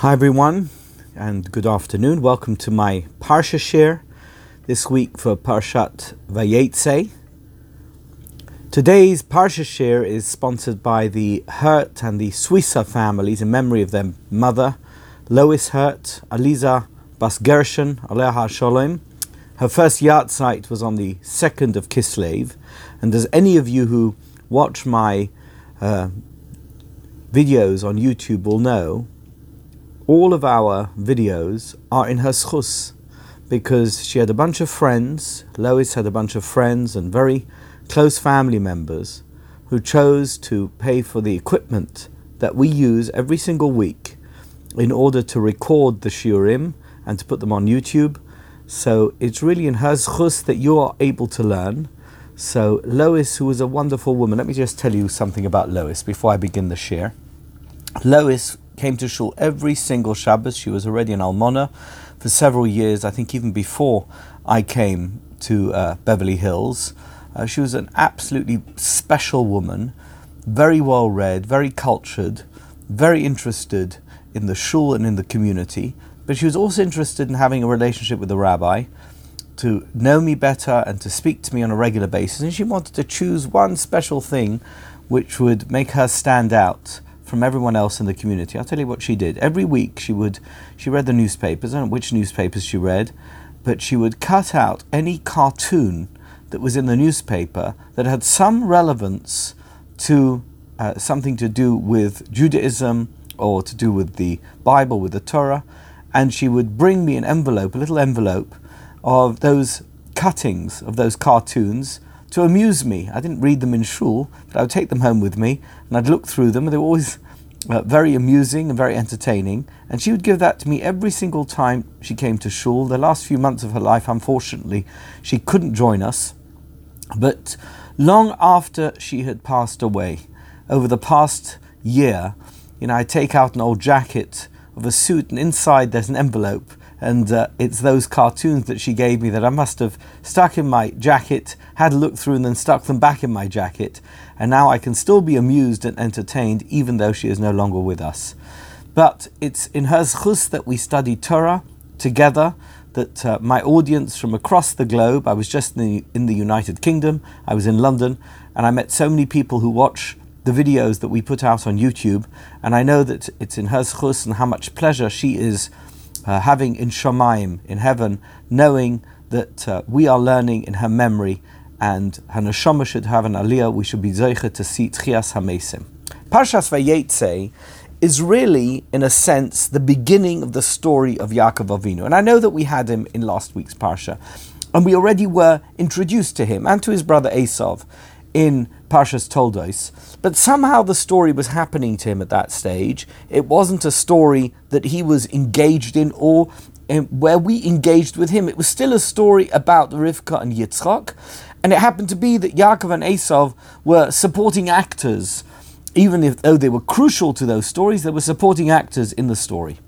Hi everyone, and good afternoon. Welcome to my Parsha share this week for Parshat Vayetze. Today's Parsha share is sponsored by the Hurt and the Suissa families in memory of their mother, Lois Hurt, Aliza Bas Gershon, Aleha Sholem. Her first yahrzeit was on the 2nd of Kislev, and as any of you who watch my uh, videos on YouTube will know, all of our videos are in her schus because she had a bunch of friends, Lois had a bunch of friends and very close family members who chose to pay for the equipment that we use every single week in order to record the shiurim and to put them on YouTube. So it's really in her schus that you are able to learn. So Lois, who was a wonderful woman, let me just tell you something about Lois before I begin the share. Lois came to shul every single Shabbos. She was already an almana for several years. I think even before I came to uh, Beverly Hills, uh, she was an absolutely special woman, very well read, very cultured, very interested in the shul and in the community. But she was also interested in having a relationship with the rabbi to know me better and to speak to me on a regular basis. And she wanted to choose one special thing which would make her stand out from everyone else in the community. I'll tell you what she did. Every week she would she read the newspapers. I don't know which newspapers she read, but she would cut out any cartoon that was in the newspaper that had some relevance to uh, something to do with Judaism or to do with the Bible, with the Torah, and she would bring me an envelope, a little envelope of those cuttings of those cartoons to amuse me. I didn't read them in shul, but I would take them home with me and I'd look through them, and they were always uh, very amusing and very entertaining. And she would give that to me every single time she came to shul. The last few months of her life, unfortunately, she couldn't join us. But long after she had passed away, over the past year, you know, I take out an old jacket of a suit, and inside there's an envelope and uh, it's those cartoons that she gave me that I must have stuck in my jacket, had a look through, and then stuck them back in my jacket. And now I can still be amused and entertained, even though she is no longer with us. But it's in her zchus that we study Torah together. That uh, my audience from across the globe, I was just in the, in the United Kingdom, I was in London, and I met so many people who watch the videos that we put out on YouTube, and I know that it's in her zchus and how much pleasure she is uh, having in Shamayim, in heaven, knowing that uh, we are learning in her memory and her neshama should have an aliyah, we should be zeicha to see tchias hamesim. Parshas Vayetze is really, in a sense, the beginning of the story of Yaakov Avinu. And I know that we had him in last week's Parsha, and we already were introduced to him and to his brother Esav in Parshas Toldos, but somehow the story was happening to him at that stage. It wasn't a story that he was engaged in or in, where we engaged with him. It was still a story about Rivka and Yitzchak, and it happened to be that Yaakov and Esav were supporting actors, even if, though they were crucial to those stories, they were supporting actors in the story.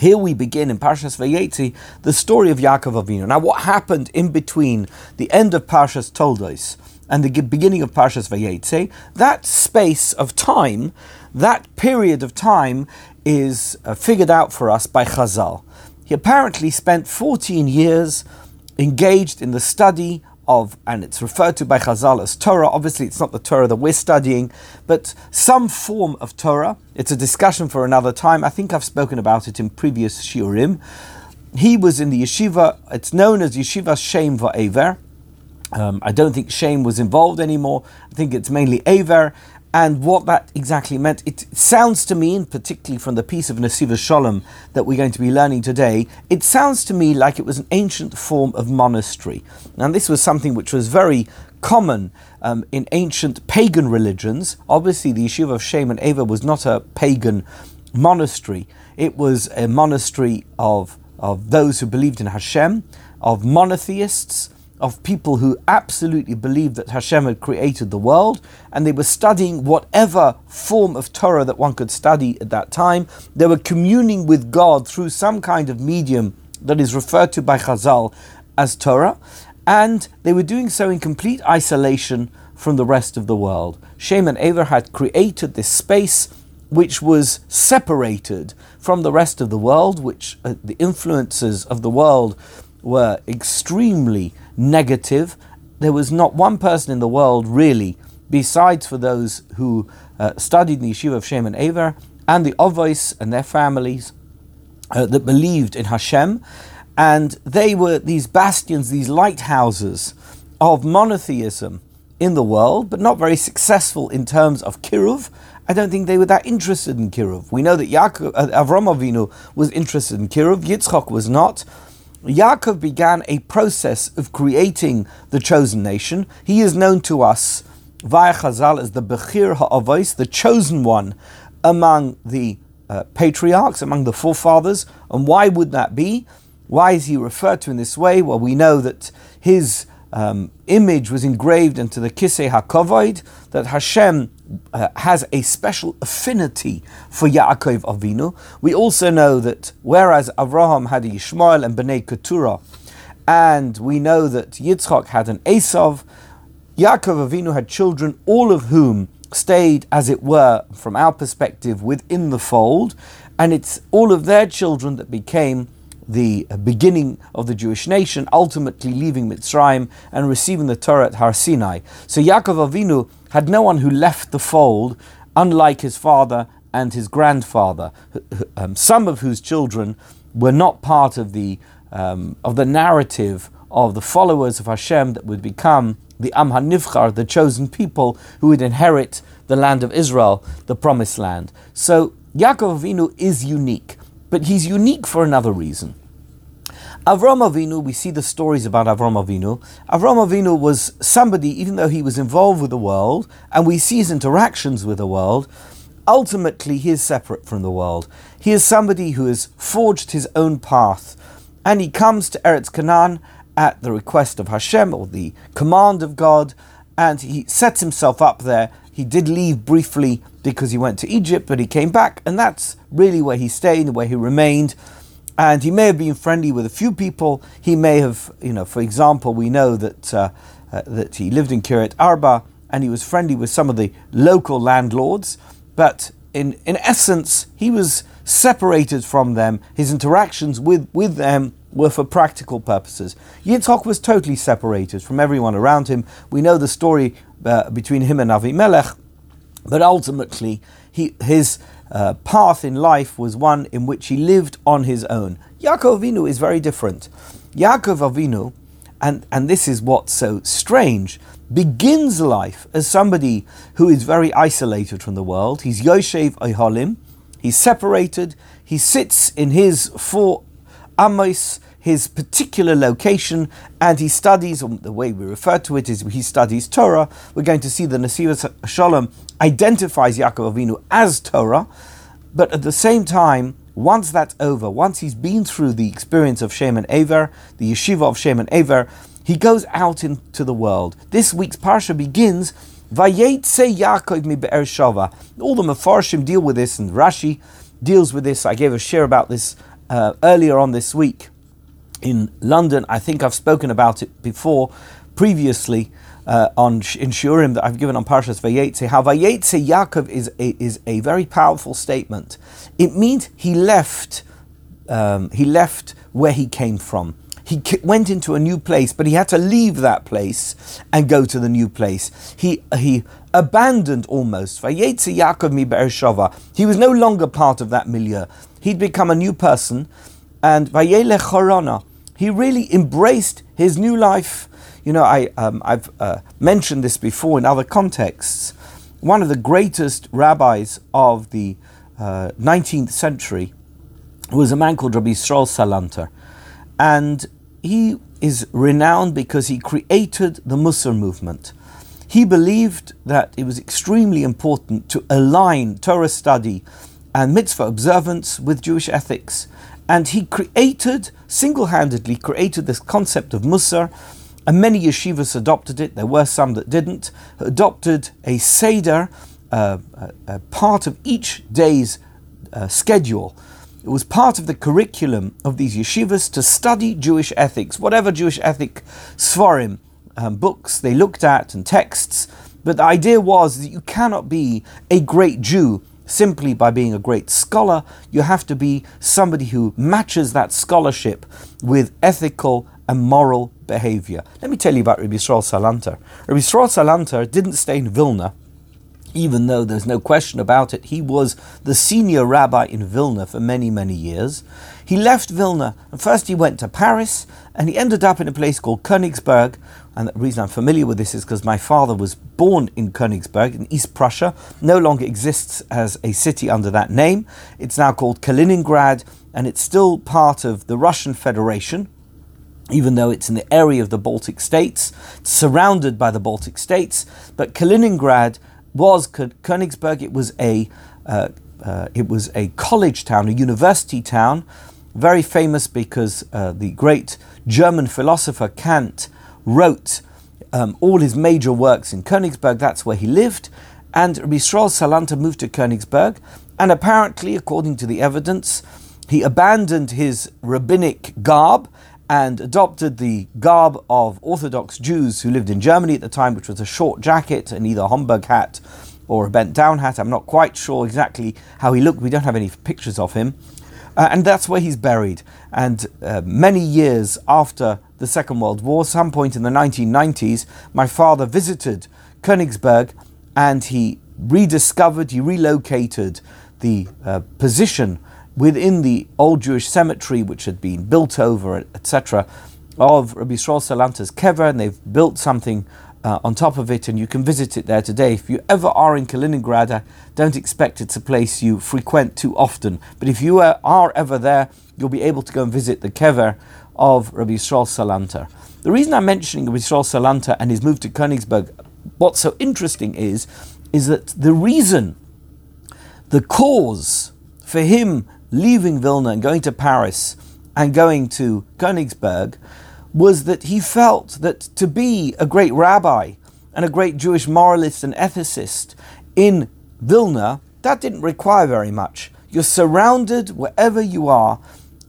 Here we begin in Parshas Vayetze the story of Yaakov Avinu. Now, what happened in between the end of Parshas Toldos and the beginning of Parshas Vayetze, that space of time, that period of time, is uh, figured out for us by Chazal. He apparently spent 14 years engaged in the study of, and it's referred to by Chazal as Torah. Obviously, it's not the Torah that we're studying, but some form of Torah. It's a discussion for another time. I think I've spoken about it in previous shiurim. He was in the yeshiva. It's known as Yeshiva Shem Va'ever. Um, I don't think Shem was involved anymore. I think it's mainly Aver. And what that exactly meant, it sounds to me, and particularly from the piece of Nesiva Shalom that we're going to be learning today, it sounds to me like it was an ancient form of monastery. And this was something which was very common um, in ancient pagan religions. Obviously, the yeshiva of Shem and Aver was not a pagan monastery, it was a monastery of, of those who believed in Hashem, of monotheists of people who absolutely believed that Hashem had created the world, and they were studying whatever form of Torah that one could study at that time. They were communing with God through some kind of medium that is referred to by Chazal as Torah, and they were doing so in complete isolation from the rest of the world. Shem and Aver had created this space which was separated from the rest of the world, which uh, the influences of the world were extremely negative. There was not one person in the world really, besides for those who uh, studied the yeshiva of Shem and Aver, and the Ovois and their families uh, that believed in Hashem, and they were these bastions, these lighthouses of monotheism in the world, but not very successful in terms of kiruv. I don't think they were that interested in kiruv. We know that Yaakov, uh, Avram Avinu was interested in kiruv. Yitzchok was not. Yaakov began a process of creating the chosen nation. He is known to us via Chazal as the Bechir Ha'avos, the chosen one among the uh, patriarchs, among the forefathers. And why would that be? Why is he referred to in this way? Well, we know that his um, image was engraved into the Kisei HaKovoid, that Hashem uh, has a special affinity for Yaakov Avinu. We also know that whereas Avraham had a Yishmael and Bnei Keturah, and we know that Yitzchak had an Esav, Yaakov Avinu had children, all of whom stayed, as it were, from our perspective, within the fold, and it's all of their children that became the beginning of the Jewish nation, ultimately leaving Mitzrayim and receiving the Torah at Har Sinai. So Yaakov Avinu had no one who left the fold, unlike his father and his grandfather, um, some of whose children were not part of the um, of the narrative of the followers of Hashem that would become the Am HaNivchar, the chosen people who would inherit the land of Israel, the promised land. So Yaakov Avinu is unique. But he's unique for another reason. Avram Avinu, we see the stories about Avram Avinu. Avram Avinu was somebody, even though he was involved with the world, and we see his interactions with the world, ultimately he is separate from the world. He is somebody who has forged his own path, and he comes to Eretz Canaan at the request of Hashem, or the command of God, and he sets himself up there. He did leave briefly because he went to Egypt, but he came back, and that's really where he stayed, where he remained. And he may have been friendly with a few people. He may have, you know, for example, we know that uh, uh, that he lived in Kiryat Arba and he was friendly with some of the local landlords. But in in essence, he was separated from them. His interactions with with them were for practical purposes. Yitzhak was totally separated from everyone around him. We know the story uh, between him and Avimelech, but ultimately he, his uh, path in life was one in which he lived on his own. Yaakov Avinu is very different. Yaakov Avinu, and, and this is what's so strange, begins life as somebody who is very isolated from the world. He's Yoshev Oholim, he's separated, he sits in his four amos, his particular location, and he studies, the way we refer to it is he studies Torah. We're going to see the Nesivos Shalom identifies Yaakov Avinu as Torah, but at the same time, once that's over, once he's been through the experience of Shem and Aver, the yeshiva of Shem and Aver, he goes out into the world. This week's parsha begins Vayetze Yaakov mi Be'er Shava. All the Mefarshim deal with this, and Rashi deals with this. I gave a share about this uh, earlier on this week in London. I think I've spoken about it before, previously uh, on in shiurim that I've given on Parshas Vayetze. How Vayetze Yaakov is a, is a very powerful statement. It means he left. Um, he left where he came from. He went into a new place, but he had to leave that place and go to the new place. He he abandoned almost. Vayetze Yaakov mi Be'er He was no longer part of that milieu. He'd become a new person, and Vayelech Chorona. He really embraced his new life. You know, I, um, I've uh, mentioned this before in other contexts. One of the greatest rabbis of the uh, 19th century was a man called Rabbi Yisrael Salanter. And he is renowned because he created the Musar movement. He believed that it was extremely important to align Torah study and mitzvah observance with Jewish ethics. And he created, single handedly created this concept of Musar and many yeshivas adopted it. There were some that didn't. Adopted a seder, uh, a, a, part of each day's uh, schedule. It was part of the curriculum of these yeshivas to study Jewish ethics, whatever Jewish ethic svarim, um, books they looked at and texts. But the idea was that you cannot be a great Jew simply by being a great scholar. You have to be somebody who matches that scholarship with ethical and moral behavior. Let me tell you about Rabbi Yisrael Salanter. Rabbi Yisrael Salanter didn't stay in Vilna even though there's no question about it, he was the senior rabbi in Vilna for many, many years. He left Vilna, and first he went to Paris, and he ended up in a place called Königsberg. And the reason I'm familiar with this is because my father was born in Königsberg in East Prussia, no longer exists as a city under that name. It's now called Kaliningrad, and it's still part of the Russian Federation even though it's in the area of the Baltic states, surrounded by the Baltic states. But Kaliningrad was Königsberg. It was a uh, uh, it was a college town, a university town, very famous because uh, the great German philosopher Kant wrote um, all his major works in Königsberg. That's where he lived, and Rabbi Yisrael Salanter moved to Königsberg, and apparently, according to the evidence, he abandoned his rabbinic garb and adopted the garb of Orthodox Jews who lived in Germany at the time, which was a short jacket and either a Homburg hat or a bent down hat. I'm not quite sure exactly how he looked. We don't have any pictures of him. Uh, and that's where he's buried. And uh, many years after the Second World War, some point in the 1990s, my father visited Königsberg and he rediscovered, he relocated the uh, position within the old Jewish cemetery, which had been built over, etc., of Rabbi Yisrael Salanter's kever, and they've built something uh, on top of it, and you can visit it there today. If you ever are in Kaliningrad, I don't expect it's a place you frequent too often, but if you are, are ever there, you'll be able to go and visit the kever of Rabbi Yisrael Salanter. The reason I'm mentioning Rabbi Yisrael Salanter and his move to Königsberg, what's so interesting is, is that the reason, the cause for him leaving Vilna and going to Paris and going to Königsberg was that he felt that to be a great rabbi and a great Jewish moralist and ethicist in Vilna, that didn't require very much. You're surrounded wherever you are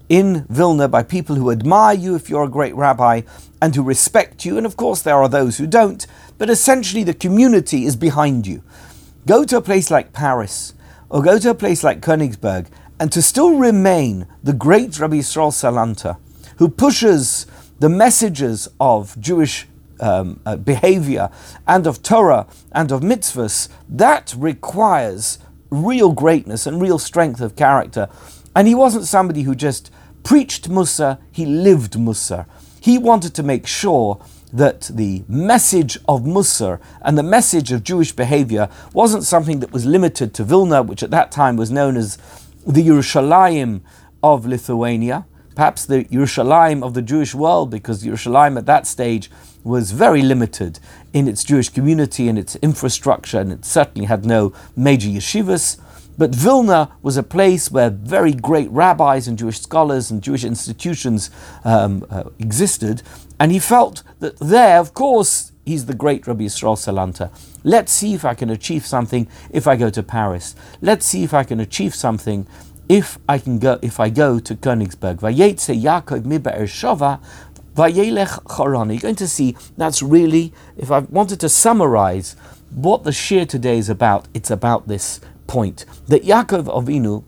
in Vilna by people who admire you if you're a great rabbi and who respect you. And of course, there are those who don't, but essentially the community is behind you. Go to a place like Paris or go to a place like Königsberg and to still remain the great Rabbi Yisrael Salanter, who pushes the messages of Jewish um, uh, behavior and of Torah and of mitzvahs, that requires real greatness and real strength of character. And he wasn't somebody who just preached Mussar, he lived Mussar. He wanted to make sure that the message of Mussar and the message of Jewish behavior wasn't something that was limited to Vilna, which at that time was known as the Yerushalayim of Lithuania, perhaps the Yerushalayim of the Jewish world, because Yerushalayim at that stage was very limited in its Jewish community and its infrastructure, and it certainly had no major yeshivas. But Vilna was a place where very great rabbis and Jewish scholars and Jewish institutions um, uh, existed, and he felt that there, of course, he's the great Rabbi Yisrael Salanter. Let's see if I can achieve something if I go to Paris. Let's see if I can achieve something if I can go if I go to Königsberg. Vayetze Yaakov mi Shava vayelech. You're going to see that's really, if I wanted to summarize what the shiur today is about, it's about this point that Yaakov Avinu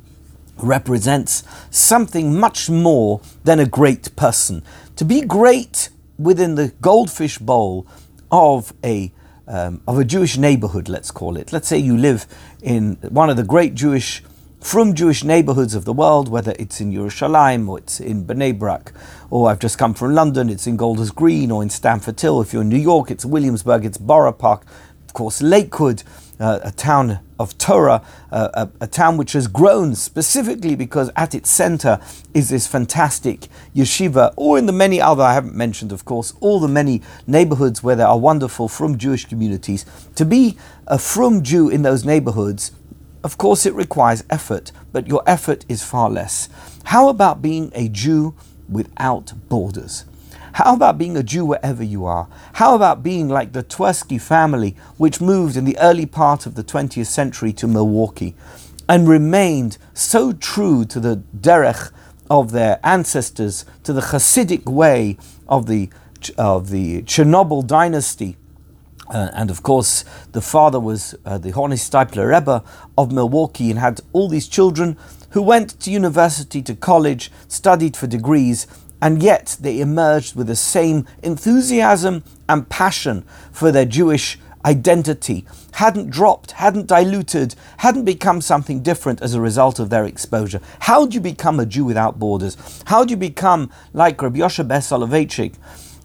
represents something much more than a great person. To be great within the goldfish bowl of a um, of a Jewish neighborhood, let's call it. Let's say you live in one of the great Jewish, from Jewish neighborhoods of the world, whether it's in Yerushalayim or it's in Bnei Brak, or I've just come from London, it's in Golders Green or in Stamford Hill. If you're in New York, it's Williamsburg, it's Borough Park, of course, Lakewood, uh, a town of Torah, uh, a, a, town which has grown specifically because at its center is this fantastic yeshiva, or in the many other, I haven't mentioned, of course, all the many neighborhoods where there are wonderful from Jewish communities. To be a from Jew in those neighborhoods, of course, it requires effort, but your effort is far less. How about being a Jew without borders? How about being a Jew wherever you are? How about being like the Twersky family, which moved in the early part of the 20th century to Milwaukee and remained so true to the derech of their ancestors, to the Hasidic way of the, of the Chernobyl dynasty, Uh, and of course, the father was uh, the Hornosteipler Rebbe of Milwaukee and had all these children who went to university, to college, studied for degrees, and yet they emerged with the same enthusiasm and passion for their Jewish identity, hadn't dropped, hadn't diluted, hadn't become something different as a result of their exposure. How do you become a Jew without borders? How do you become like Rabbi Yoshe Ber Soloveitchik?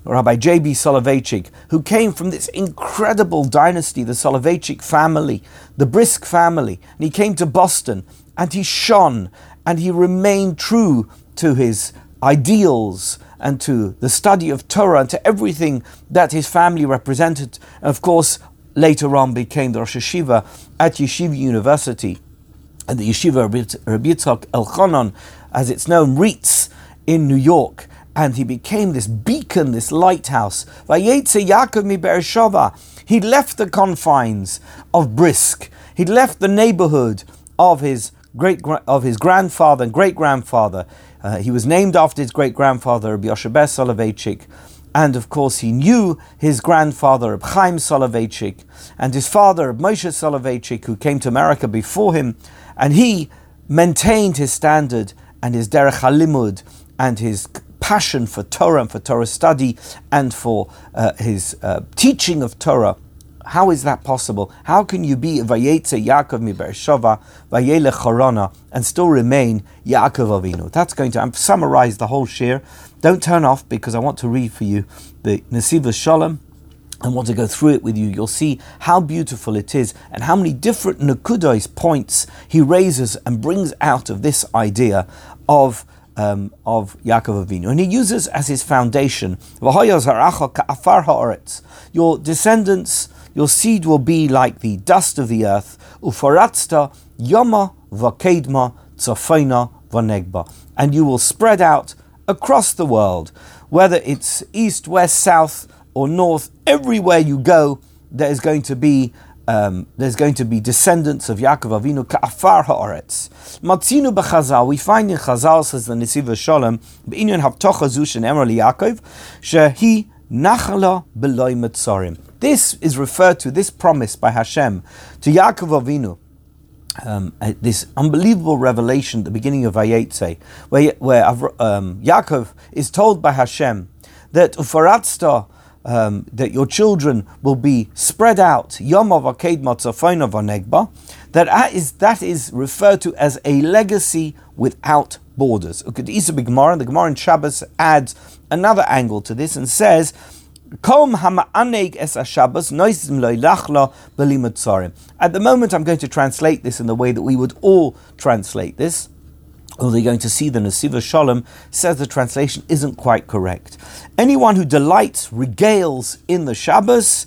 Rabbi J.B. Soloveitchik, who came from this incredible dynasty, the Soloveitchik family, the Brisk family. And he came to Boston and he shone and he remained true to his ideals and to the study of Torah and to everything that his family represented. And of course, later on became the Rosh Yeshiva at Yeshiva University, and the Yeshiva Rabbi Yitzchak Elchanan, as it's known, RIETS in New York and he became this beacon, this lighthouse. He left the confines of Brisk. He left the neighborhood of his great of his grandfather and great grandfather. Uh, he was named after his great grandfather, Rabbi Soloveitchik. And of course, he knew his grandfather, Reb Chaim Soloveitchik, and his father, Reb Moshe Soloveitchik, who came to America before him. And he maintained his standard and his derech halimud and his passion for Torah and for Torah study and for uh, his uh, teaching of Torah. How is that possible? How can you be Vayetze Yaakov mi Beersheva, Vayele Chorona, and still remain Yaakov Avinu? That's going to summarize the whole shiur. Don't turn off because I want to read for you the Nesiva Shalom and want to go through it with you, you'll see how beautiful it is and how many different Nakudos points he raises and brings out of this idea of um, of Yaakov Avinu. And he uses as his foundation, your descendants, your seed will be like the dust of the earth, ufaratzta yoma vakedma tzafena vanegba. And you will spread out across the world, whether it's east, west, south, or north, everywhere you go, there is going to be um, there's going to be descendants of Yaakov Avinu ka'afar ha'aretz. Matzinu b'chazal, we find in Chazal, says the Nesiva Shalom, b'inyan havtocha zu shenemar Yaakov, shehi nachala b'loy metzorim. This is referred to, this promise by Hashem to Yaakov Avinu, um, uh, this unbelievable revelation at the beginning of Vayetze, where, where um, Yaakov is told by Hashem that ufaratzta um, that your children will be spread out, Yomov Aked Matzafonov Negba, that is, that is referred to as a legacy without borders. Isa Gemara, the Gemara in Shabbos adds another angle to this and says, At the moment, I'm going to translate this in the way that we would all translate this although you're going to see the Nesiva Shalom says the translation isn't quite correct. Anyone who delights, regales in the Shabbos,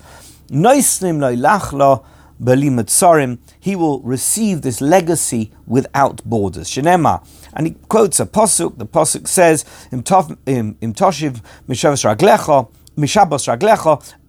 he will receive this legacy without borders. Shenema. And he quotes a posuk. The posuk says, Im toshiv mishavas raglecha, mishabos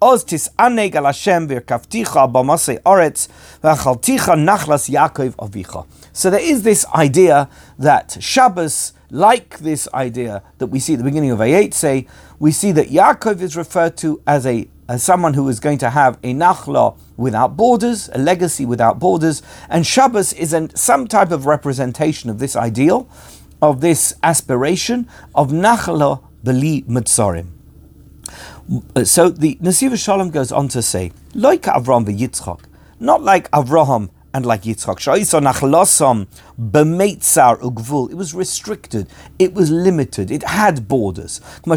oz tis'aneg al Hashem b'masei oretz, nachlas Yaakov avicha. So there is this idea that Shabbos, like this idea that we see at the beginning of Vayetze, we see that Yaakov is referred to as a as someone who is going to have a nachla without borders, a legacy without borders, and Shabbos is an, some type of representation of this ideal, of this aspiration of nachla beli mitzarim. Uh, so the Nesiva Shalom goes on to say, like Avram v'Yitzchak, not like Avraham and like Yitzchak. It was restricted. It was limited. It had borders. So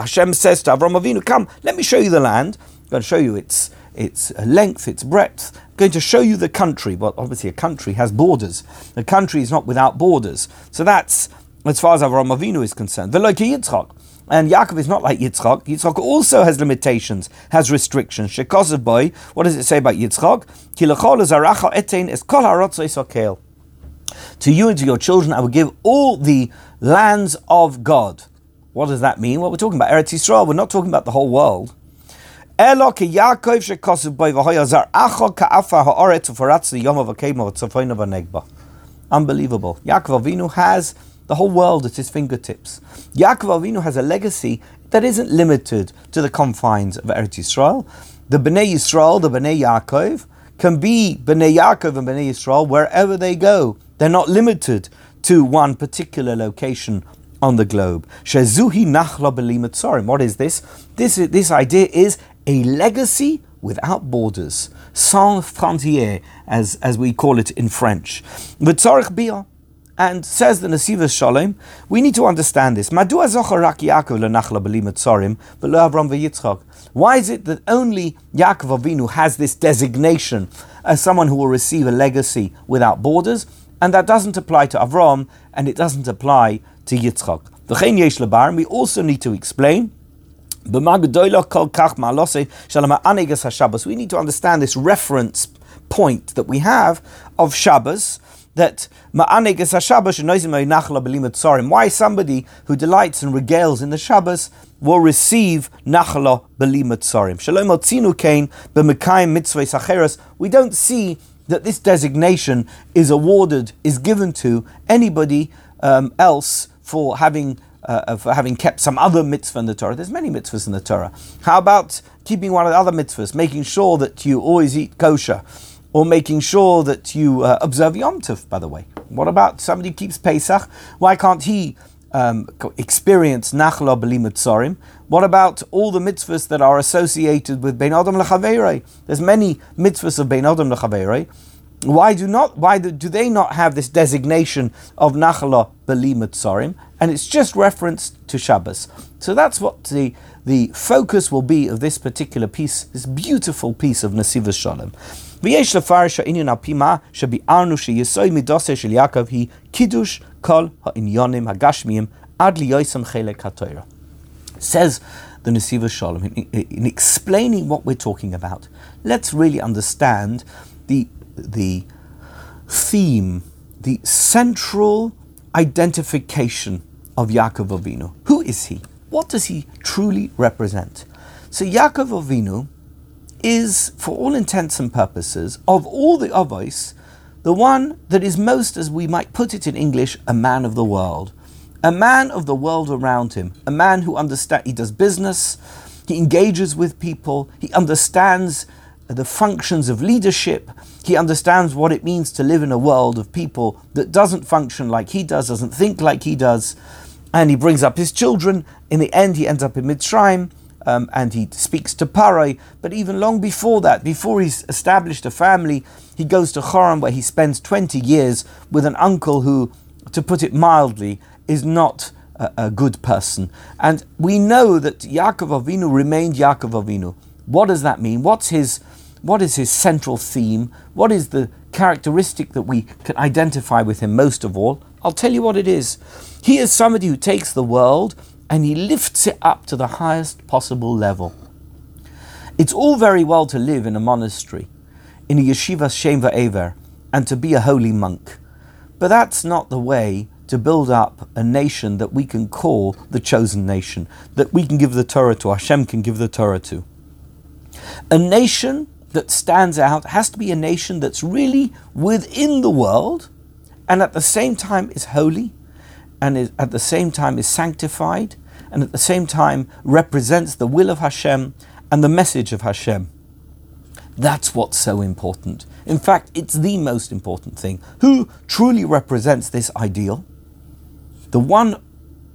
Hashem says to Avram Avinu, come, let me show you the land. I'm going to show you its its length, its breadth. I'm going to show you the country. Well, obviously a country has borders. A country is not without borders. So that's as far as Avram Avinu is concerned. The like of Yitzchak. And Yaakov is not like Yitzchak. Yitzchak also has limitations, has restrictions. Shekosav boy, what does it say about Yitzchak? To you and to your children, I will give all the lands of God. What does that mean? Well, we're talking about Eretz Yisrael. We're not talking about the whole world. Unbelievable. Yaakov Avinu has the whole world at his fingertips. Yaakov Avinu has a legacy that isn't limited to the confines of Eretz Yisrael. The Bnei Yisrael, the Bnei Yaakov, can be Bnei Yaakov and Bnei Yisrael wherever they go. They're not limited to one particular location on the globe. Shezuhi nachla b'limatzorim. What is this? This, this idea is a legacy without borders, sans frontières, as, as we call it in French. V'tzorich bia. And says the Nesiva Shalom, we need to understand this. Why is it that only Yaakov Avinu has this designation as someone who will receive a legacy without borders, and that doesn't apply to Avram and it doesn't apply to Yitzchak? We also need to explain we need to understand this reference point that we have of Shabbos, that why somebody who delights and regales in the Shabbos will receive nachala belimut tzorim. Shalom otzinu kain b'mekayim. We don't see that this designation is awarded, is given to anybody um, else for having uh, for having kept some other mitzvah in the Torah. There's many mitzvahs in the Torah. How about keeping one of the other mitzvahs, making sure that you always eat kosher, or making sure that you uh, observe Yom Tov, by the way? What about somebody who keeps Pesach? Why can't he um, experience Nachla Belimut Sorim? What about all the mitzvahs that are associated with Bein Adam Lechaveirei? There's many mitzvahs of Bein Adam Lechaveirei. Why do not? Why do, they not have this designation of Nachla Beli Tzorim? And it's just referenced to Shabbos. So that's what the the focus will be of this particular piece, this beautiful piece of Nesiva Shalom. ויש לפרש העניין על פי מה שביארנו שיסוד מידוסי של יעקב היא קידוש כל העניונים הגשמיים עד ליוסם חלק התוירה. Says the Nesiva Shalom, in, in explaining what we're talking about, let's really understand the the theme, the central identification of Yaakov Avinu. Who is he? What does he truly represent? So Yaakov Avinu is, for all intents and purposes, of all the Avos, the one that is most, as we might put it in English, a man of the world. A man of the world around him, a man who understands, he does business, he engages with people, he understands the functions of leadership. He understands what it means to live in a world of people that doesn't function like he does, doesn't think like he does. And he brings up his children. In the end, he ends up in Mitzrayim. Um, and he speaks to Parai. But even long before that, before he's established a family, he goes to Choram where he spends 20 years with an uncle who, to put it mildly, is not a, a good person. And we know that Yaakov Avinu remained Yaakov Avinu. What does that mean? What's his what is his central theme? What is the characteristic that we can identify with him most of all? I'll tell you what it is. He is somebody who takes the world and he lifts it up to the highest possible level. It's all very well to live in a monastery, in a yeshiva Shem Va'ever, and to be a holy monk. But that's not the way to build up a nation that we can call the chosen nation, that we can give the Torah to, Hashem can give the Torah to. A nation that stands out has to be a nation that's really within the world and at the same time is holy and is, at the same time is sanctified and at the same time represents the will of Hashem and the message of Hashem. That's what's so important. In fact, it's the most important thing. Who truly represents this ideal? The one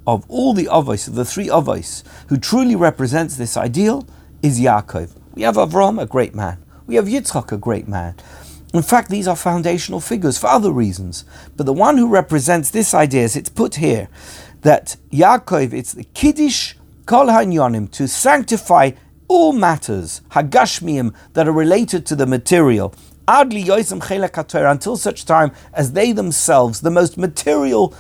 of all the Avos, of the three Avos, who truly represents this ideal is Yaakov. We have Avram, a great man. We have Yitzchak, a great man. In fact, these are foundational figures for other reasons. But the one who represents this idea as it's put here that Yaakov, it's the Kiddush Kol Hanyonim, to sanctify all matters, Hagashmiim, that are related to the material. Adli Yoisem until such time as they themselves, the most material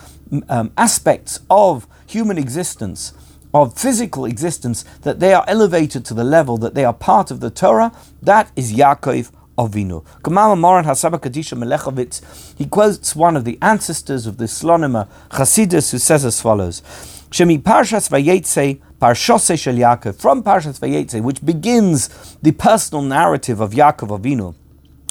um, aspects of human existence, of physical existence, that they are elevated to the level that they are part of the Torah, that is Yaakov Avinu. Kamama Moran Hasaba Kadisha Melechovitz, he quotes one of the ancestors of the Slonimer, Chasidus, who says as follows, Shemi Parshas Vayetze, Parshose Shel Yaakov, from Parshas Vayetze, which begins the personal narrative of Yaakov Avinu,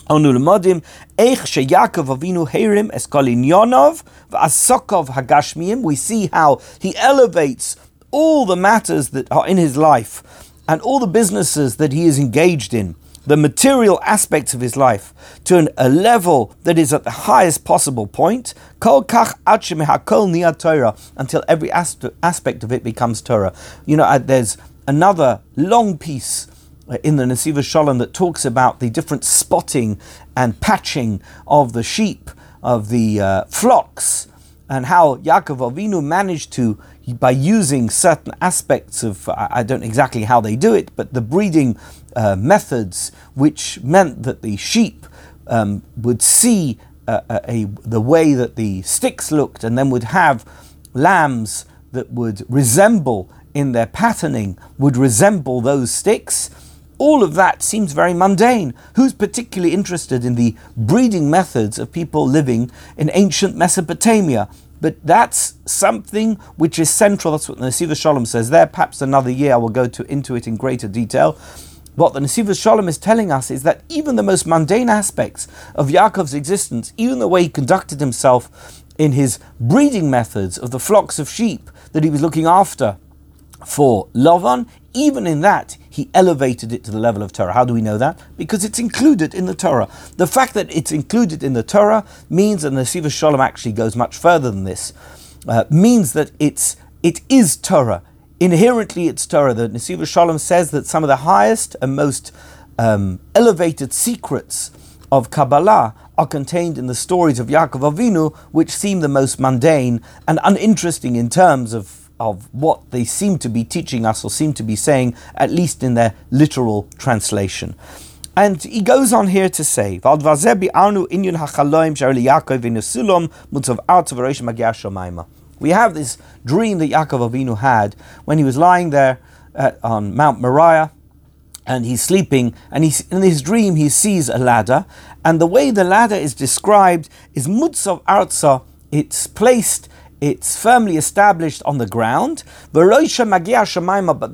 אנו למודים איך שיעקב אבינו הרים es kol inyonov v'asokov hagashmiyim. We see how he elevates all the matters that are in his life and all the businesses that he is engaged in, the material aspects of his life, to an, a level that is at the highest possible point, kol kach hakol Torah, until every aspect of it becomes Torah. You know, uh, there's another long piece in the Nesiva Shalom that talks about the different spotting and patching of the sheep, of the uh, flocks, and how Yaakov Avinu managed to, by using certain aspects of, I don't know exactly how they do it, but the breeding uh, methods, which meant that the sheep um, would see uh, a, a, the way that the sticks looked and then would have lambs that would resemble in their patterning, would resemble those sticks all of that seems very mundane. Who's particularly interested in the breeding methods of people living in ancient Mesopotamia? But that's something which is central. That's what the Nesiva Shalom says there. Perhaps another year I will go to, into it in greater detail. What the Nesiva Shalom is telling us is that even the most mundane aspects of Yaakov's existence, even the way he conducted himself in his breeding methods of the flocks of sheep that he was looking after for Lavan, even in that, he elevated it to the level of Torah. How do we know that? Because it's included in the Torah. The fact that it's included in the Torah means, and the Siva Shalom actually goes much further than this, uh, means that it's it is Torah. Inherently, it's Torah. The Nesiva Shalom says that some of the highest and most um, elevated secrets of Kabbalah are contained in the stories of Yaakov Avinu, which seem the most mundane and uninteresting in terms of of what they seem to be teaching us or seem to be saying, at least in their literal translation. And he goes on here to say, We have this dream that Yaakov Avinu had when he was lying there at, on Mount Moriah and he's sleeping, and he, in his dream he sees a ladder, and the way the ladder is described is mutzav arza. It's placed it's firmly established on the ground. But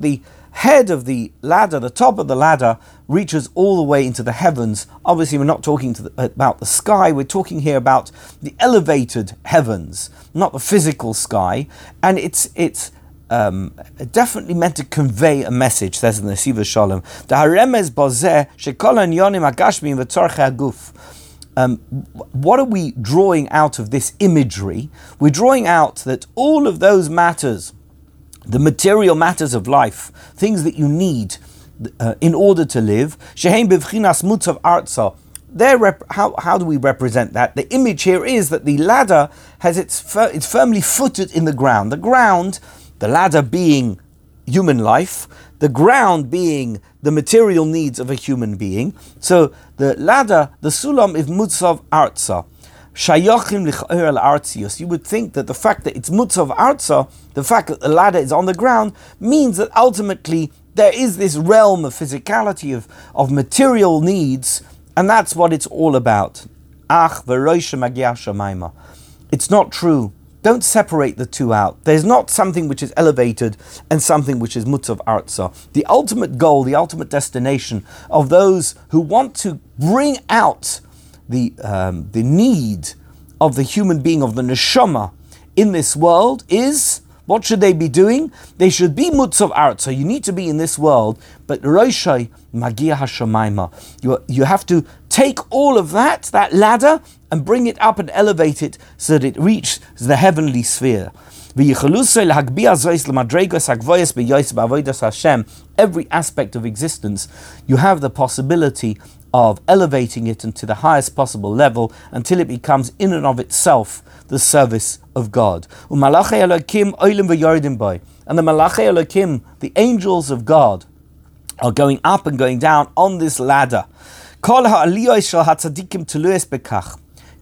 the head of the ladder, the top of the ladder, reaches all the way into the heavens. Obviously, we're not talking the, about the sky, we're talking here about the elevated heavens, not the physical sky. And it's, it's um, definitely meant to convey a message, says in the Siva Shalom. The haremez bozeh shekol yonim agashmi aguf um, what are we drawing out of this imagery? We're drawing out that all of those matters, the material matters of life, things that you need uh, in order to live, shehem bivchinas mutzav arza. Rep- how, how do we represent that? The image here is that the ladder has its fir- it's firmly footed in the ground. The ground, the ladder being human life, the ground being the material needs of a human being. So the ladder, the sulam, is mutzav arzius. You would think that the fact that it's mutzav arza, the fact that the ladder is on the ground, means that ultimately there is this realm of physicality, of, of material needs, and that's what it's all about. Ach It's not true don't separate the two out. There's not something which is elevated and something which is mutzav arza. The ultimate goal, the ultimate destination of those who want to bring out the, um, the need of the human being, of the neshama in this world is what should they be doing? They should be mutzav So You need to be in this world, but roshai magia hashamayma. You, you have to take all of that, that ladder, and bring it up and elevate it so that it reaches the heavenly sphere. Every aspect of existence, you have the possibility of elevating it into the highest possible level until it becomes in and of itself the service of God. And the Malachi Elokim, the angels of God, are going up and going down on this ladder.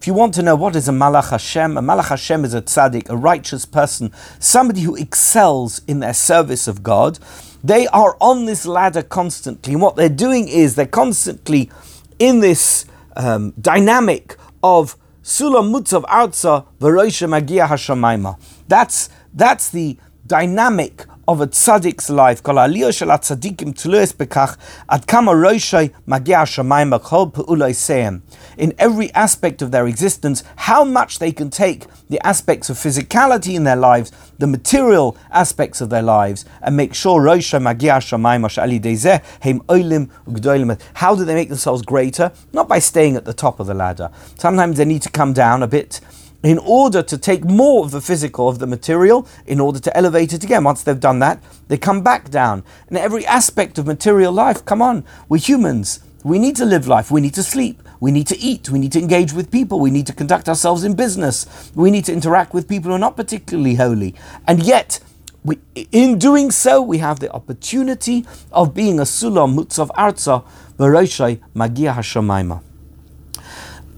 If you want to know what is a Malach Hashem, a Malach Hashem is a tzaddik, a righteous person, somebody who excels in their service of God. They are on this ladder constantly, and what they're doing is they're constantly in this um, dynamic of Sulam Mutzav Arza V'Roisha Magia Hashamayma. That's that's the dynamic of a tzaddik's life, kol aliyah shel tzaddikim tlues bekach, ad kama roishay magia shamayim b'chol pe'ulay seim. In every aspect of their existence, how much they can take the aspects of physicality in their lives, the material aspects of their lives, and make sure roishay magia shamayim ali dezeh heim oilim ugdoilim. How do they make themselves greater? Not by staying at the top of the ladder. Sometimes they need to come down a bit in order to take more of the physical of the material, in order to elevate it again. Once they've done that, they come back down. And every aspect of material life, come on, we're humans. We need to live life. We need to sleep. We need to eat. We need to engage with people. We need to conduct ourselves in business. We need to interact with people who are not particularly holy. And yet, we, in doing so, we have the opportunity of being a sulam mutzav arza v'roshai magia hashamayma.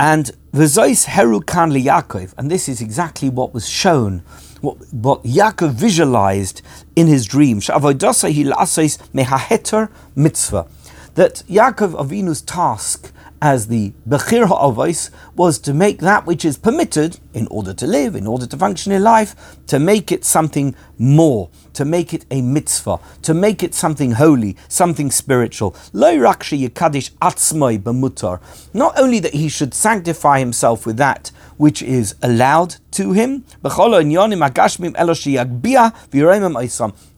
And V'zois heru kan Yaakov, and this is exactly what was shown, what, what Yaakov visualized in his dream. Sh'avodosa hilasois mehaheter mitzvah. That Yaakov Avinu's task as the Bechir Ha'avos was to make that which is permitted in order to live, in order to function in life, to make it something more, to make it a mitzvah, to make it something holy, something spiritual. Rakshi Yakadish Atzmai Bemutar. Not only that he should sanctify himself with that which is allowed to him, he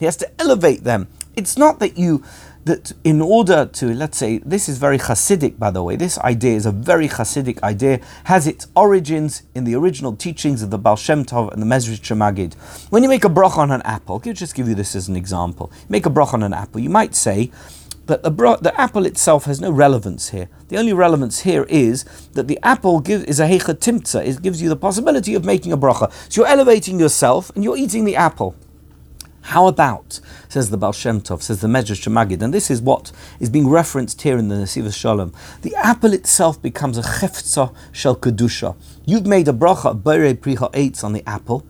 has to elevate them. It's not that you that in order to, let's say, this is very Hasidic, by the way, this idea is a very Hasidic idea, has its origins in the original teachings of the Baal Shem Tov and the Mezritch Magid. When you make a brach on an apple, I'll just give you this as an example. Make a brach on an apple, you might say that the, bro- the apple itself has no relevance here. The only relevance here is that the apple give, is a heicha timtza, it gives you the possibility of making a bracha. So you're elevating yourself and you're eating the apple. How about, says the Baal Shem Tov, says the Mezritch Magid, and this is what is being referenced here in the Nesiva Shalom. The apple itself becomes a chefza shel kedusha. You've made a bracha, bere priha eitz on the apple.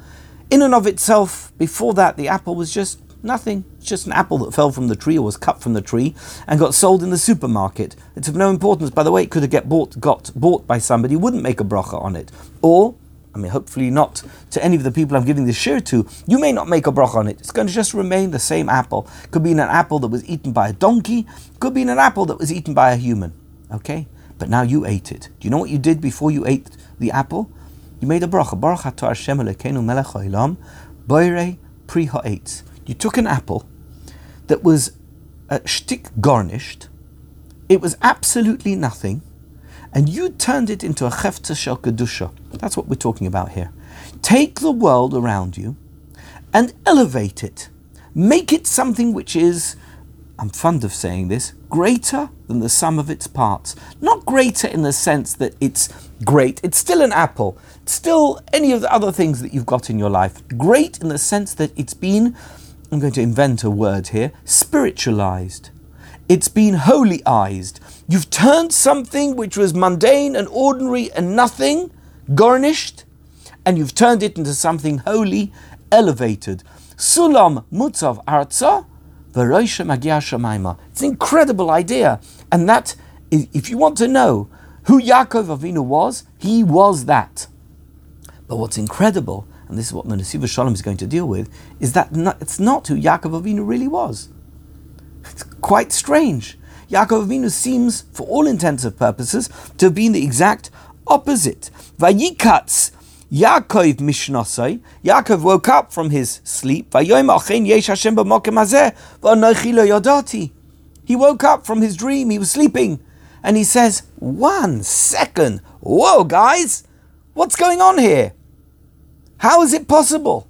In and of itself, before that, the apple was just nothing. It's just an apple that fell from the tree or was cut from the tree and got sold in the supermarket. It's of no importance. By the way, it could have get bought, got bought by somebody who wouldn't make a bracha on it. Or I mean, hopefully not to any of the people I'm giving this shiur to, you may not make a bracha on it. It's going to just remain the same apple. Could be an apple that was eaten by a donkey, could be an apple that was eaten by a human. Okay? But now you ate it. Do you know what you did before you ate the apple? You made a bracha. Baruch atah Hashem Elokeinu melech boire pri ha'etz. You took an apple that was uh, a shtick garnished. It was absolutely nothing and you turned it into a chefta shel kedusha. That's what we're talking about here. Take the world around you and elevate it. Make it something which is, I'm fond of saying this, greater than the sum of its parts. Not greater in the sense that it's great, it's still an apple, it's still any of the other things that you've got in your life. Great in the sense that it's been, I'm going to invent a word here, spiritualized. It's been holy eyed. You've turned something which was mundane and ordinary and nothing, garnished, and you've turned it into something holy, elevated. Sulam mutzav arza, v'roisha magia shemaima. It's an incredible idea. And that, if you want to know who Yaakov Avinu was, he was that. But what's incredible, and this is what the Nesiva Shalom is going to deal with, is that it's not who Yaakov Avinu really was. It's quite strange. Yaakov Avinu seems, for all intents and purposes, to have been the exact opposite. Vayikatz Yaakov Mishnasai. Yaakov woke up from his sleep. He woke up from his dream. He was sleeping, and he says, "One second, whoa, guys, what's going on here? How is it possible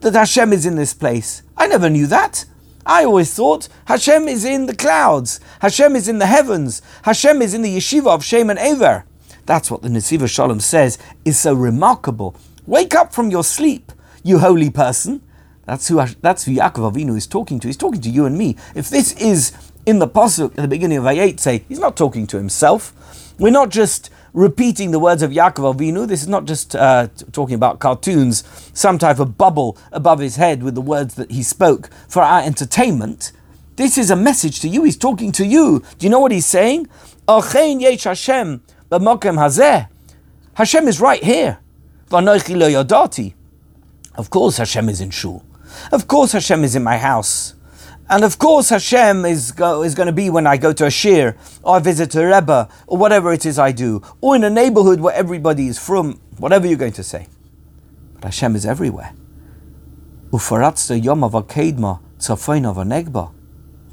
that Hashem is in this place? I never knew that." I always thought Hashem is in the clouds, Hashem is in the heavens, Hashem is in the yeshiva of Shem and Aver. That's what the Nesiva Shalom says is so remarkable. Wake up from your sleep, you holy person. That's who, that's who Yaakov Avinu is talking to. He's talking to you and me. If this is in the Pasuk at the beginning of Vayetze, he's not talking to himself. We're not just repeating the words of Yaakov Avinu. This is not just uh, talking about cartoons, some type of bubble above his head with the words that he spoke for our entertainment. This is a message to you. He's talking to you. Do you know what he's saying? Hashem Hashem is right here. Of course, Hashem is in shul. Of course, Hashem is in my house. And of course, Hashem is, go, is going to be when I go to a shiur, or I visit a Rebbe, or whatever it is I do, or in a neighborhood where everybody is from, whatever you're going to say. But Hashem is everywhere.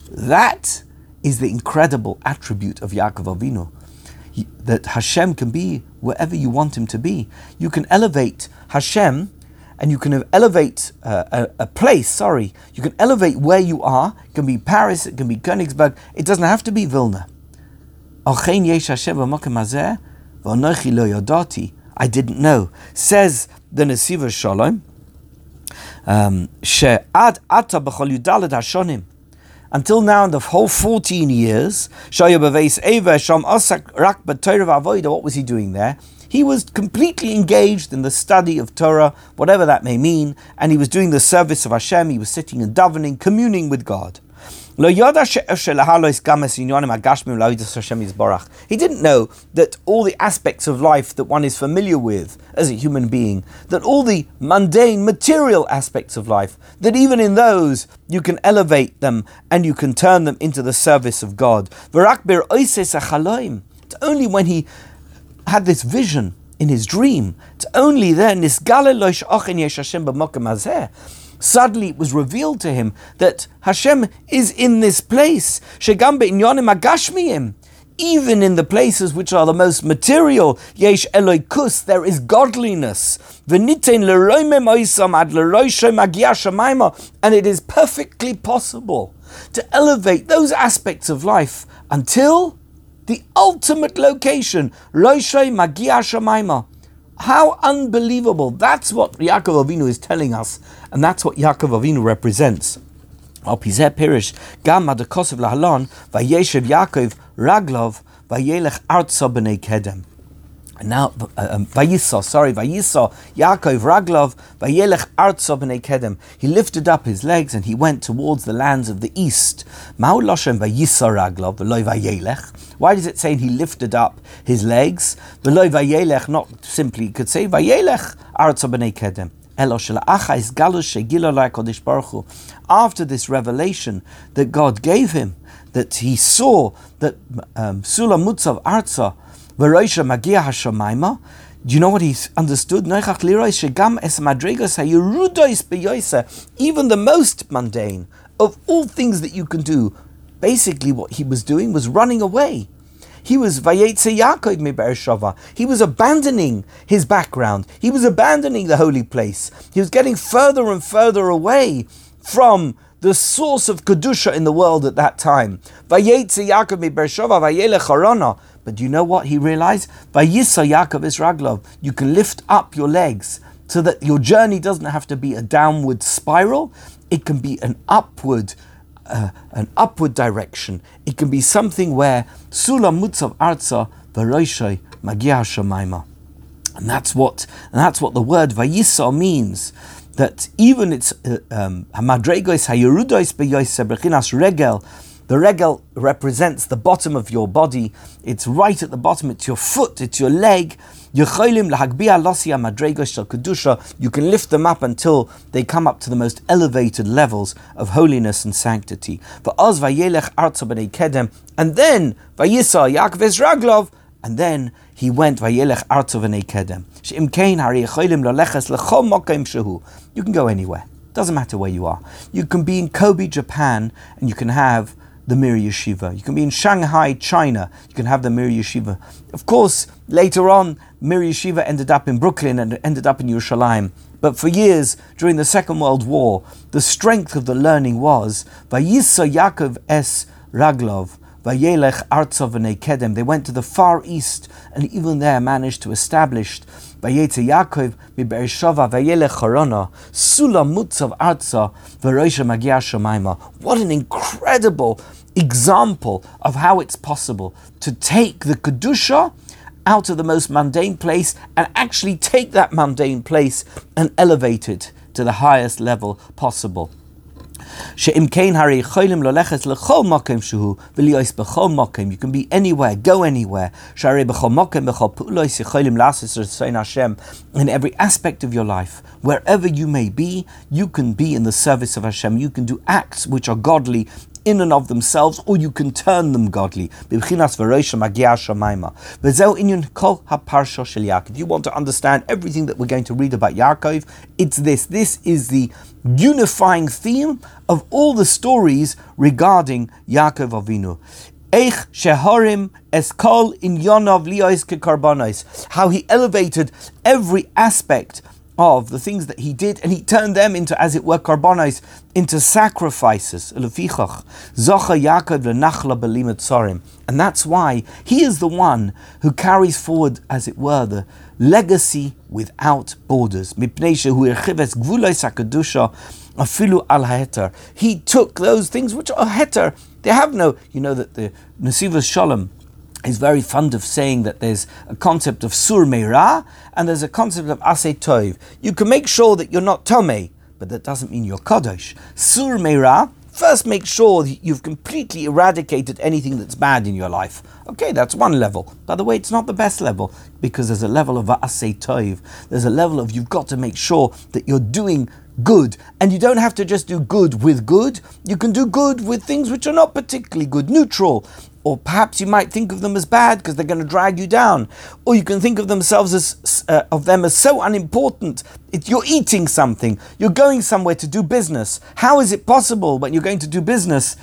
That is the incredible attribute of Yaakov Avinu. That Hashem can be wherever you want him to be. You can elevate Hashem and you can elevate uh, a, a, place, sorry, you can elevate where you are. It can be Paris, it can be Königsberg, it doesn't have to be Vilna. I didn't know. Says the Nesiva Shalom, um, until now, in the whole 14 years, what was he doing there? He was completely engaged in the study of Torah, whatever that may mean, and he was doing the service of Hashem. He was sitting and davening, communing with God. He didn't know that all the aspects of life that one is familiar with as a human being, that all the mundane material aspects of life, that even in those you can elevate them and you can turn them into the service of God. It's only when he had this vision in his dream. It's only then, suddenly it was revealed to him that Hashem is in this place. Shegambe in Yonimagashmiyim. Even in the places which are the most material, yesh eloikus, there is godliness. And it is perfectly possible to elevate those aspects of life until the ultimate location, Loishay Magia Shemaima. How unbelievable. That's what Yaakov Avinu is telling us, and that's what Yaakov Avinu represents. Al Pizeh Pirish, Gam Adakosov Lahalon, Vayeshev Yaakov, Raglov, Vayelech Artsa Kedem. And now, uh, um, Vayisa, sorry, Vayisa, Yaakov Raglov, Vayelech Artsa b'nei Kedem. He lifted up his legs and he went towards the lands of the east. Ma'u Loshem Vayisa Raglov, V'loi Vayelech. Why does it say he lifted up his legs? V'loi Vayelech, not simply, you could say Vayelech Artsa b'nei Kedem. After this revelation that God gave him, that he saw that um, Sula Mutzav V'roisha magia hashamayma. Do you know what he understood? Even the most mundane of all things that you can do, basically what he was doing was running away. He was Vayetze Yaakov mi He was abandoning his background. He was abandoning the holy place. He was getting further and further away from the source of kedusha in the world at that time. Vayetze Yaakov mi vayelech. But do you know what he realized? By Vayisa Yaakov Israglov, you can lift up your legs so that your journey doesn't have to be a downward spiral. It can be an upward, uh, an upward direction. It can be something where Sulam Mutzav Arza Varoishai Magia Shemaima. And that's what and that's what the word Vayisa means. That even it's uh, um, Hamadregos Hayurudois Beyois Regel the regel represents the bottom of your body. It's right at the bottom. It's your foot. It's your leg. You can lift them up until they come up to the most elevated levels of holiness and sanctity. And then and then he went Kedem. You can go anywhere. Doesn't matter where you are. You can be in Kobe, Japan, and you can have the Mir Yeshiva. You can be in Shanghai, China. You can have the Mir Yeshiva. Of course, later on, Mir Yeshiva ended up in Brooklyn and ended up in Yerushalayim. But for years, during the Second World War, the strength of the learning was Vayisa Yaakov S. Raglov, Vayelech Artzov Kedem. They went to the far east and even there managed to establish Vayetze Yaakov miBereshava Vayelech Charona Sula Mutzav Arza V'Roisha Magia Shemaima. What an incredible example of how it's possible to take the Kedusha out of the most mundane place and actually take that mundane place and elevate it to the highest level possible. You can be anywhere, go anywhere. In every aspect of your life, wherever you may be, you can be in the service of Hashem. You can do acts which are godly in and of themselves, or you can turn them godly. If you want to understand everything that we're going to read about Yaakov, it's this. This is the unifying theme of all the stories regarding Yaakov Avinu. Eich shehorim eskol in yonov liois kekarbonos. How he elevated every aspect of the things that he did, and he turned them into, as it were, carbonis, into sacrifices. And that's why he is the one who carries forward, as it were, the legacy without borders. He took those things which are heter. They have no, you know, that the Nesivos Shalom is very fond of saying that there's a concept of sur meira and there's a concept of ase toiv. You can make sure that you're not tome, but that doesn't mean you're kadosh. Sur meira, first make sure that you've completely eradicated anything that's bad in your life. Okay, that's one level. By the way, it's not the best level because there's a level of ase toiv. There's a level of you've got to make sure that you're doing good. And you don't have to just do good with good. You can do good with things which are not particularly good, neutral or perhaps you might think of them as bad because they're going to drag you down, or you can think of themselves as uh, of them as so unimportant. It, you're eating something, you're going somewhere to do business. How is it possible when you're going to do business?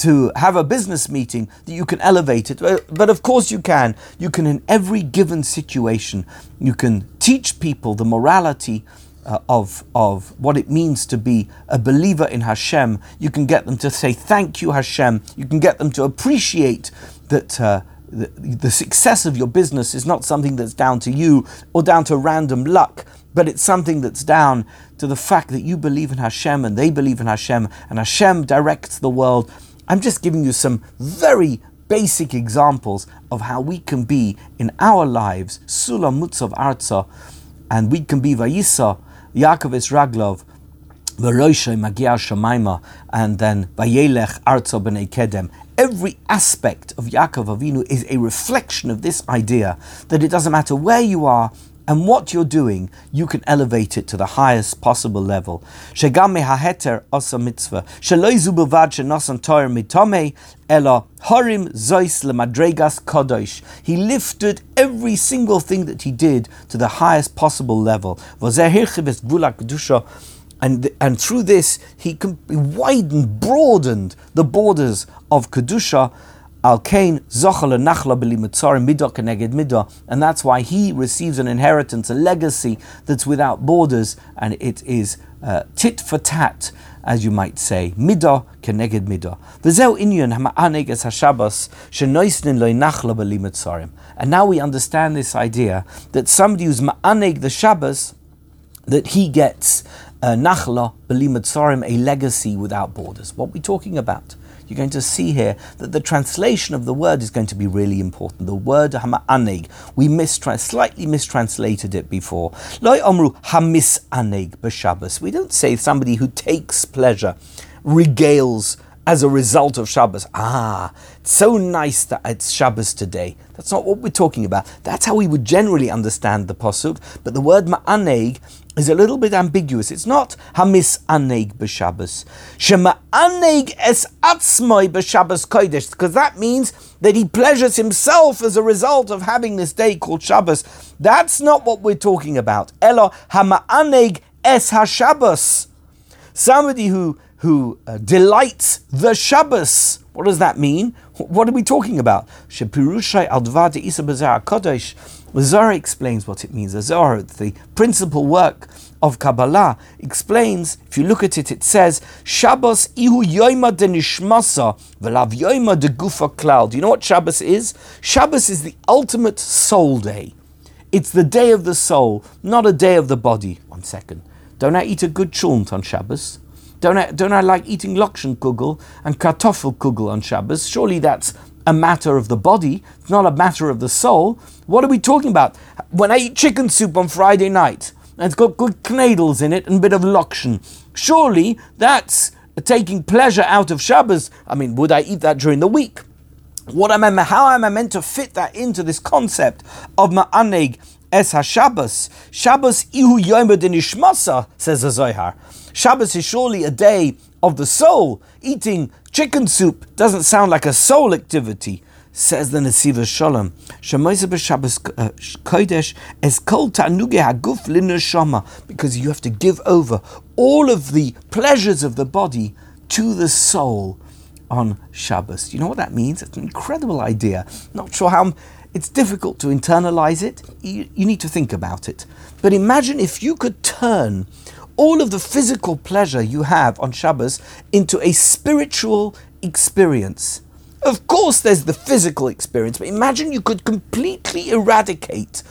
To have a business meeting that you can elevate it, but of course you can. You can, in every given situation, you can teach people the morality uh, of, of what it means to be a believer in Hashem. You can get them to say thank you, Hashem. You can get them to appreciate that uh, the, the success of your business is not something that's down to you or down to random luck, but it's something that's down to the fact that you believe in Hashem and they believe in Hashem and Hashem directs the world. I'm just giving you some very basic examples of how we can be in our lives, Sulam Mutzav Arza, and we can be Vayisa Yaakov is Raglov, V'roishay Magia Shemaima, and then Vayelech Arzo B'nei Kedem. Every aspect of Yaakov Avinu is a reflection of this idea that it doesn't matter where you are and what you're doing, you can elevate it to the highest possible level. Asa mitzvah. Mitome kodosh. He lifted every single thing that he did to the highest possible level. And, and through this, he widened, broadened the borders of Kedusha Al Kain Zochal Nachla Beli Mitzarim Midah Keneged Midah, and that's why he receives an inheritance, a legacy that's without borders, and it is uh, tit for tat, as you might say, Midah Keneged Midah. V'zeu inyan hama'aneg es Hashabbos shenoisnin loy Nachla. And now we understand this idea that somebody who's ma'aneg the Shabbos, that he gets uh, Nachla Beli Mitzarim, a legacy without borders. What are we talking about? You're going to see here that the translation of the word is going to be really important. The word hama'aneg, we slightly mistranslated it before. Loi omru hamisaneg b'Shabbos. We don't say somebody who takes pleasure, regales as a result of Shabbos. Ah, it's so nice that it's Shabbos today. That's not what we're talking about. That's how we would generally understand the posuk. But the word ma'aneg is a little bit ambiguous. It's not hamis aneg b'Shabbos. Shema aneg es atzmoi b'Shabbos kodesh, because that means that he pleasures himself as a result of having this day called Shabbos. That's not what we're talking about. Elo hama aneg es haShabbos. Somebody who who uh, delights the Shabbos. What does that mean? What are we talking about? Shepirushai al isa kodesh the Zohar explains what it means. The Zohar, the principal work of Kabbalah, explains, if you look at it, it says, Shabbos ihu yoima de nishmasa v'lav yoima de gufa cloud. You know what Shabbos is? Shabbos is the ultimate soul day. It's the day of the soul, not a day of the body. One second. Don't I eat a good chunt on Shabbos? Don't I, don't I like eating kugel and kartoffel kugel on Shabbos? Surely that's a matter of the body, it's not a matter of the soul. What are we talking about? When I eat chicken soup on Friday night, and it's got good knedels in it and a bit of lokshen, surely that's taking pleasure out of Shabbos, I mean, would I eat that during the week? What am I, how am I meant to fit that into this concept of ma'aneg es ha-Shabbos? Shabbos ihu yom denishmasa, says the Zohar. Shabbos is surely a day of the soul. Eating chicken soup doesn't sound like a soul activity. Says the Nesiva Shalom, Shemoise b'Shabbos uh, Kodesh es kol ta'nuge haguf l'neshama, because you have to give over all of the pleasures of the body to the soul on Shabbos. You know what that means? It's an incredible idea. Not sure how. It's difficult to internalize it. You, you need to think about it. But imagine if you could turn all of the physical pleasure you have on Shabbos into a spiritual experience. Of course, there's the physical experience, but imagine you could completely eradicate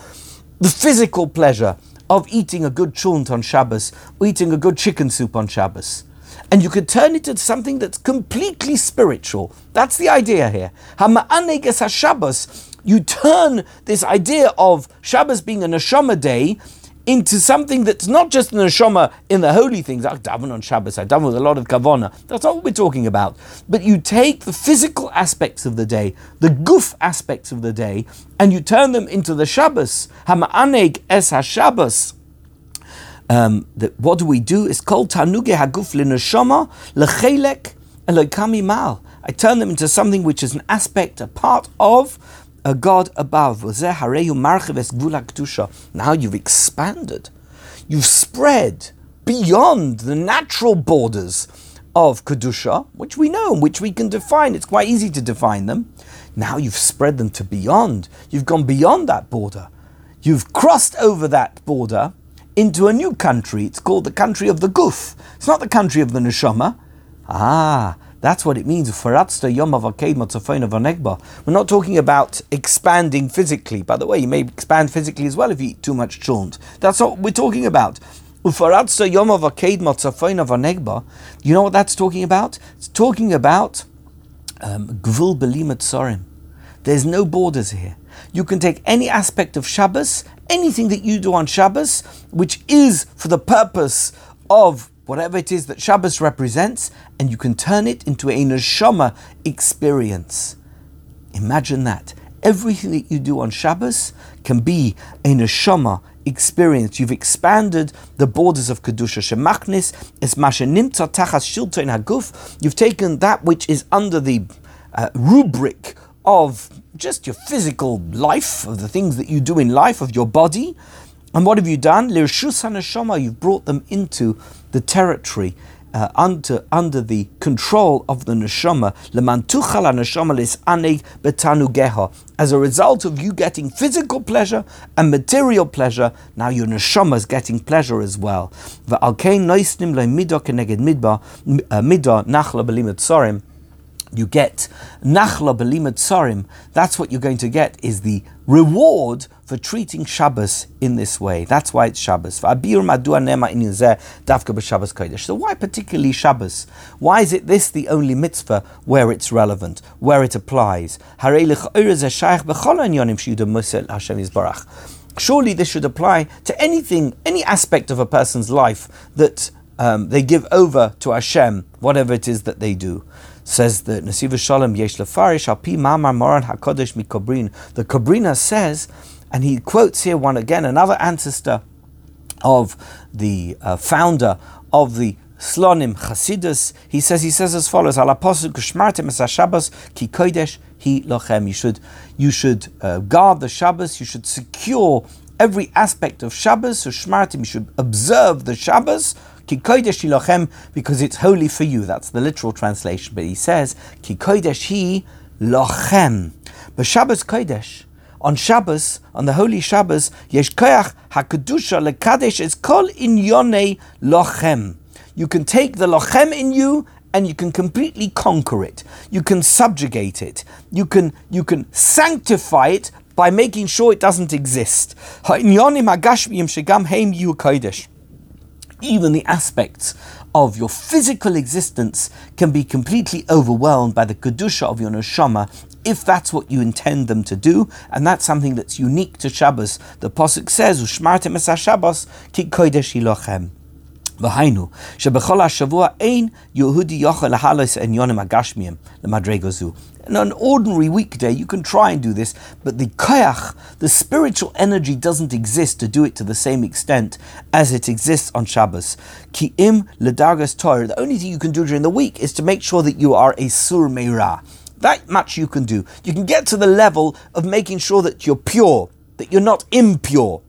the physical pleasure of eating a good chunt on Shabbos, or eating a good chicken soup on Shabbos. And you could turn it into something that's completely spiritual. That's the idea here. Hama'aneges HaShabbos, you turn this idea of Shabbos being a neshama day into something that's not just an neshama in the holy things. I daven on Shabbos, I daven with a lot of kavona. That's not what we're talking about. But you take the physical aspects of the day, the goof aspects of the day, and you turn them into the Shabbos. Hama'aneg es ha-Shabbos. Um, that what do we do? It's called tanuge haguf lineshama lechelek elokami mal. I turn them into something which is an aspect, a part of a God above. Now you've expanded. You've spread beyond the natural borders of Kedusha, which we know and which we can define. It's quite easy to define them. Now you've spread them to beyond. You've gone beyond that border. You've crossed over that border into a new country. It's called the country of the Guf. It's not the country of the Neshama. Ah, that's what it means. We're not talking about expanding physically. By the way, you may expand physically as well if you eat too much chont. That's what we're talking about. You know what that's talking about? It's talking about um, gvul sorim. There's no borders here. You can take any aspect of Shabbos, anything that you do on Shabbos, which is for the purpose of whatever it is that Shabbos represents, and you can turn it into a neshama experience. Imagine that. Everything that you do on Shabbos can be a neshama experience. You've expanded the borders of Kedusha. Shemachnis es nimtza tachas shilto in haguf. You've taken that which is under the uh, rubric of just your physical life, of the things that you do in life, of your body, and what have you done? Lirshus haneshama, you've brought them into the territory uh, under, under the control of the neshama. Lemantuchal neshama lis aneg betanugeha. As a result of you getting physical pleasure and material pleasure, now your neshama is getting pleasure as well. V'alkein noisnim le midah keneged midba uh, midah nachla belimet you get nachla tsarim. That's what you're going to get is the reward for treating Shabbos in this way. That's why it's Shabbos. So why particularly Shabbos? Why is it this the only mitzvah where it's relevant, where it applies? Surely this should apply to anything, any aspect of a person's life that um, they give over to Hashem, whatever it is that they do says the Nesiva Shalom Yesh Lefarish Alpi Mamar Moran Hakodesh Mikobrin. The Kobrina says, and he quotes here one again, another ancestor of the uh, founder of the Slonim Chasidus. He says he says as follows: Al apostle Kushmartim Shabbos Ki Kodesh Hi Lochem. You should you should uh, guard the Shabbos. You should secure every aspect of Shabbos. So Shmartim. You should observe the Shabbos Ki lochem, because it's holy for you. That's the literal translation. But he says, Ki hi lochem. But Shabbos kodesh, on Shabbos, on the holy Shabbos, yesh koyach hakedusha lekadesh is kol inyone lochem. You can take the lochem in you and you can completely conquer it. You can subjugate it. You can you can sanctify it by making sure it doesn't exist even the aspects of your physical existence can be completely overwhelmed by the kedusha of your neshama if that's what you intend them to do, and that's something that's unique to Shabbos. The pasuk says, "Ushmartem Shabbos ki kodesh ilochem." והיינו, שבכל השבוע אין יהודי יכול להלוס עניונים הגשמיים למדרגה זו. In an ordinary weekday, you can try and do this, but the koyach, the spiritual energy, doesn't exist to do it to the same extent as it exists on Shabbos. Ki im ledargas Torah. The only thing you can do during the week is to make sure that you are a sur meira. That much you can do. You can get to the level of making sure that you're pure, that you're not impure.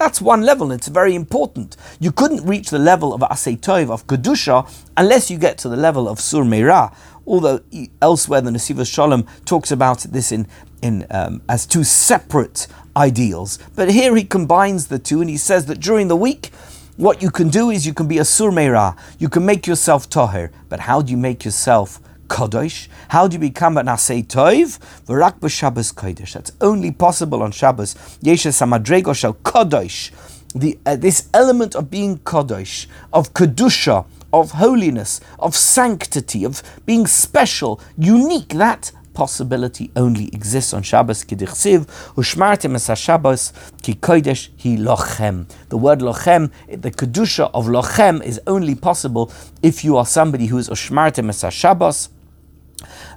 That's one level, and it's very important. You couldn't reach the level of Asay Tov, of Kedusha, unless you get to the level of Sur Meira. Although elsewhere the Nesivos Shalom talks about this in, in um, as two separate ideals. But here he combines the two and he says that during the week, what you can do is you can be a Sur Meira, you can make yourself Tahir. But how do you make yourself Kodesh. How do you become an Asay Toiv? V'rak b'Shabbos Kodesh. That's only possible on Shabbos. Yeshes Hamadrego shel Kodesh. The, uh, this element of being Kodesh, of Kedusha, of holiness, of sanctity, of being special, unique, that possibility only exists on Shabbos. Kidichsiv ushmartim es Shabbos ki kodesh hi lochem. The word lochem, the kedusha of lochem, is only possible if you are somebody who is ushmartim es Shabbos.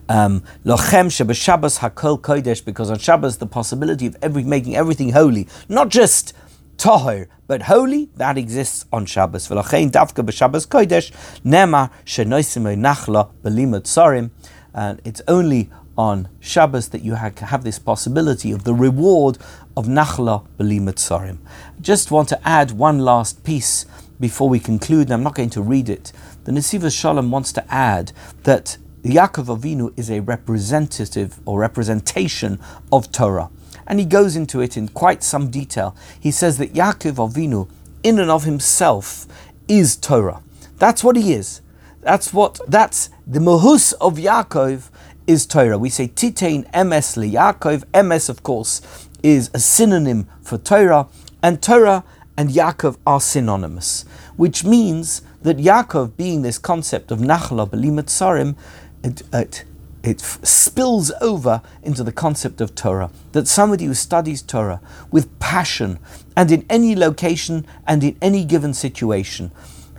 Um, lochem Shabbos hakol kodesh, because on Shabbos the possibility of every making everything holy, not just tahir, but holy, that exists on Shabbos. V'lochein davka b'Shabbos kodesh nema shenoisim nachla belimot sorim, and it's only on Shabbos that you have this possibility of the reward of nachla belimot sorim. Just want to add one last piece before we conclude, and I'm not going to read it. The Nesivos Shalom wants to add that Yaakov Avinu is a representative or representation of Torah. And he goes into it in quite some detail. He says that Yaakov Avinu, in and of himself, is Torah. That's what he is. That's what that's the mahus of Yaakov is Torah. We say Titain Emes li Yaakov. Emes, of course, is a synonym for Torah, and Torah and Yaakov are synonymous, which means that Yaakov, being this concept of Nachla Belimat it, it, it spills over into the concept of Torah. That somebody who studies Torah with passion and in any location and in any given situation,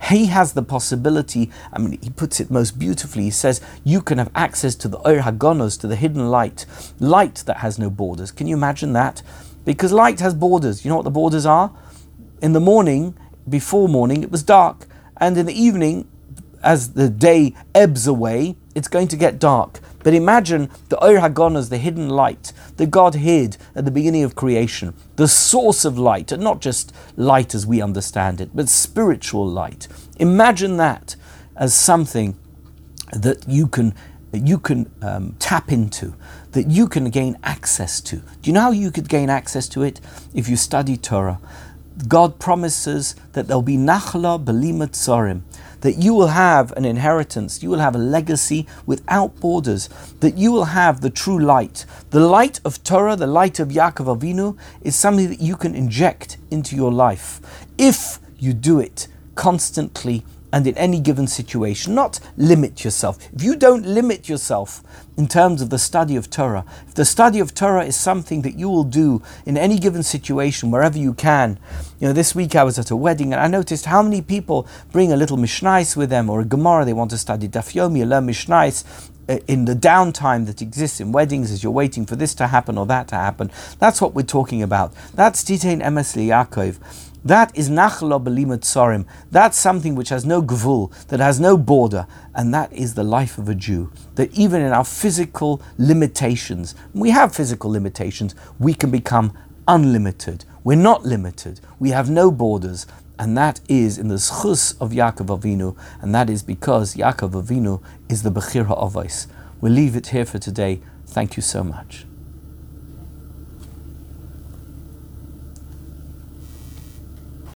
he has the possibility, I mean, he puts it most beautifully. He says, You can have access to the Oir Hagonos, to the hidden light, light that has no borders. Can you imagine that? Because light has borders. You know what the borders are? In the morning, before morning, it was dark. And in the evening, as the day ebbs away, it's going to get dark. But imagine the Oir Hagonas, the hidden light that God hid at the beginning of creation, the source of light, and not just light as we understand it, but spiritual light. Imagine that as something that you can you can um, tap into, that you can gain access to. Do you know how you could gain access to it? If you study Torah. God promises that there'll be nachla belimat sorim, that you will have an inheritance, you will have a legacy without borders, that you will have the true light. The light of Torah, the light of Yaakov Avinu, is something that you can inject into your life if you do it constantly and in any given situation. Not limit yourself. If you don't limit yourself in terms of the study of Torah, if the study of Torah is something that you will do in any given situation, wherever you can. You know, this week I was at a wedding and I noticed how many people bring a little Mishnais with them or a Gemara, they want to study Daf Yomi, learn Mishnais uh, in the downtime that exists in weddings as you're waiting for this to happen or that to happen. That's what we're talking about. That's Titain Emes Yaakov. That is nachla belimat sorim. That's something which has no gvul, that has no border, and that is the life of a Jew. That even in our physical limitations, we have physical limitations, we can become unlimited. We're not limited. We have no borders, and that is in the schus of Yaakov Avinu, and that is because Yaakov Avinu is the Bechir HaAvos. We'll leave it here for today. Thank you so much.